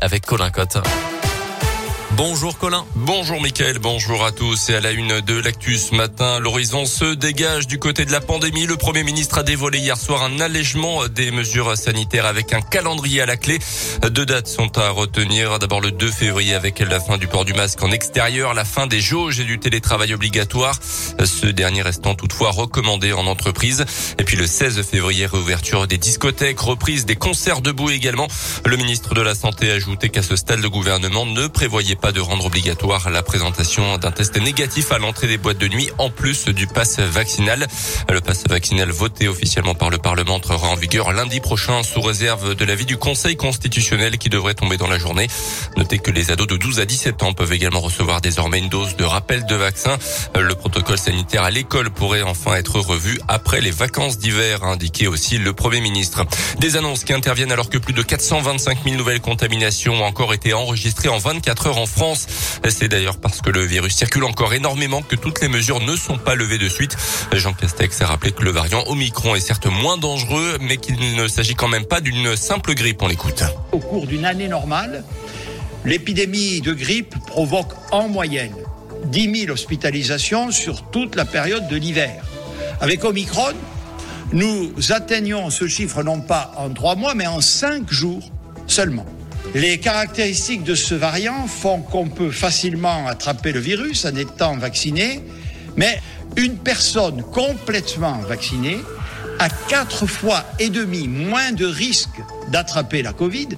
avec Colin Cotte. Bonjour Colin. Bonjour Mickaël, bonjour à tous. Et à la une de l'actu ce matin, l'horizon se dégage du côté de la pandémie. Le Premier ministre a dévoilé hier soir un allègement des mesures sanitaires avec un calendrier à la clé. Deux dates sont à retenir. D'abord le 2 février avec la fin du port du masque en extérieur, la fin des jauges et du télétravail obligatoire. Ce dernier restant toutefois recommandé en entreprise. Et puis le 16 février, réouverture des discothèques, reprise des concerts debout également. Le ministre de la Santé a ajouté qu'à ce stade, le gouvernement ne prévoyait pas de rendre obligatoire la présentation d'un test négatif à l'entrée des boîtes de nuit en plus du pass vaccinal. Le pass vaccinal voté officiellement par le Parlement entrera en vigueur lundi prochain sous réserve de l'avis du Conseil constitutionnel qui devrait tomber dans la journée. Notez que les ados de 12 à 17 ans peuvent également recevoir désormais une dose de rappel de vaccin. Le protocole sanitaire à l'école pourrait enfin être revu après les vacances d'hiver, indiqué aussi le Premier ministre. Des annonces qui interviennent alors que plus de 425 000 nouvelles contaminations ont encore été enregistrées en 24 heures en France. C'est d'ailleurs parce que le virus circule encore énormément que toutes les mesures ne sont pas levées de suite. Jean Castex a rappelé que le variant Omicron est certes moins dangereux, mais qu'il ne s'agit quand même pas d'une simple grippe. On l'écoute. Au cours d'une année normale, l'épidémie de grippe provoque en moyenne 10 000 hospitalisations sur toute la période de l'hiver. Avec Omicron, nous atteignons ce chiffre non pas en trois mois, mais en cinq jours seulement. Les caractéristiques de ce variant font qu'on peut facilement attraper le virus en étant vacciné, mais une personne complètement vaccinée a quatre fois et demi moins de risques d'attraper la Covid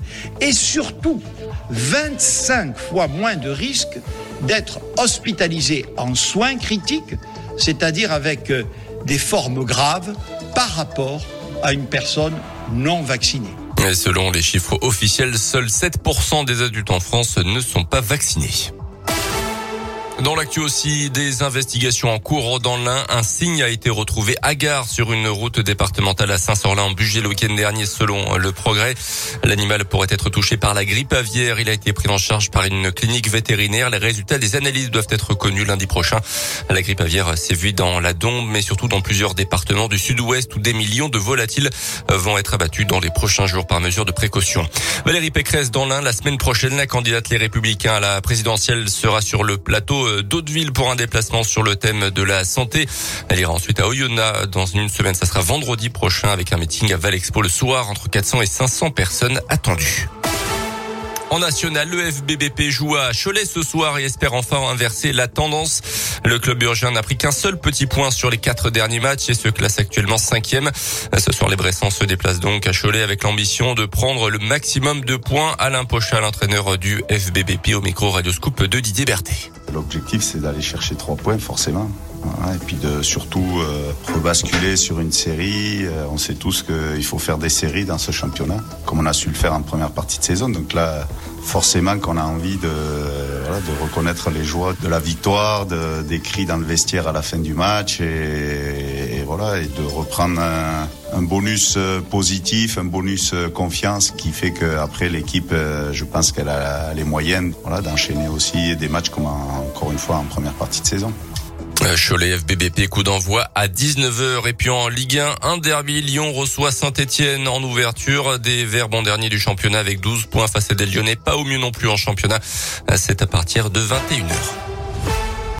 et surtout 25 fois moins de risques d'être hospitalisé en soins critiques, c'est-à-dire avec euh, des formes graves par rapport à une personne non vaccinée. Mais selon les chiffres officiels, seuls 7% des adultes en France ne sont pas vaccinés. Dans l'actu aussi, des investigations en cours dans l'Ain. Un signe a été retrouvé à gare sur une route départementale à Saint-Sorlin en budget le week-end dernier selon le progrès. L'animal pourrait être touché par la grippe aviaire. Il a été pris en charge par une clinique vétérinaire. Les résultats des analyses doivent être connus lundi prochain. La grippe aviaire s'est vue dans la Dombe, mais surtout dans plusieurs départements du sud-ouest où des millions de volatiles vont être abattus dans les prochains jours par mesure de précaution. Valérie Pécresse dans l'Ain, la semaine prochaine, la candidate Les Républicains à la présidentielle sera sur le plateau d'Hauteville pour un déplacement sur le thème de la santé. Elle ira ensuite à Oyonnax dans une semaine. Ça sera vendredi prochain avec un meeting à Valexpo le soir entre 400 et 500 personnes attendues. En national, le FBBP joue à Cholet ce soir et espère enfin inverser la tendance. Le club urgent n'a pris qu'un seul petit point sur les quatre derniers matchs et se classe actuellement cinquième. Ce soir, les Bressans se déplacent donc à Cholet avec l'ambition de prendre le maximum de points. Alain Pochal, l'entraîneur du FBBP au micro Radioscoop de Didier Berthet. L'objectif, c'est d'aller chercher trois points, forcément. Et puis de surtout euh, rebasculer sur une série. Euh, on sait tous qu'il faut faire des séries dans ce championnat, comme on a su le faire en première partie de saison. Donc là, forcément qu'on a envie de, reconnaître les joies de la victoire, de, des cris dans le vestiaire à la fin du match et et de reprendre un, bonus euh, positif, un bonus confiance qui fait qu'après l'équipe, je pense qu'elle a les moyens voilà, d'enchaîner aussi des matchs comme encore une fois en première partie de saison. Cholet FBBP coup d'envoi à 19h et puis en Ligue 1, un derby Lyon reçoit Saint-Etienne en ouverture des Verts bon dernier du championnat avec 12 points face à des Lyonnais pas au mieux non plus en championnat. C'est à partir de 21h.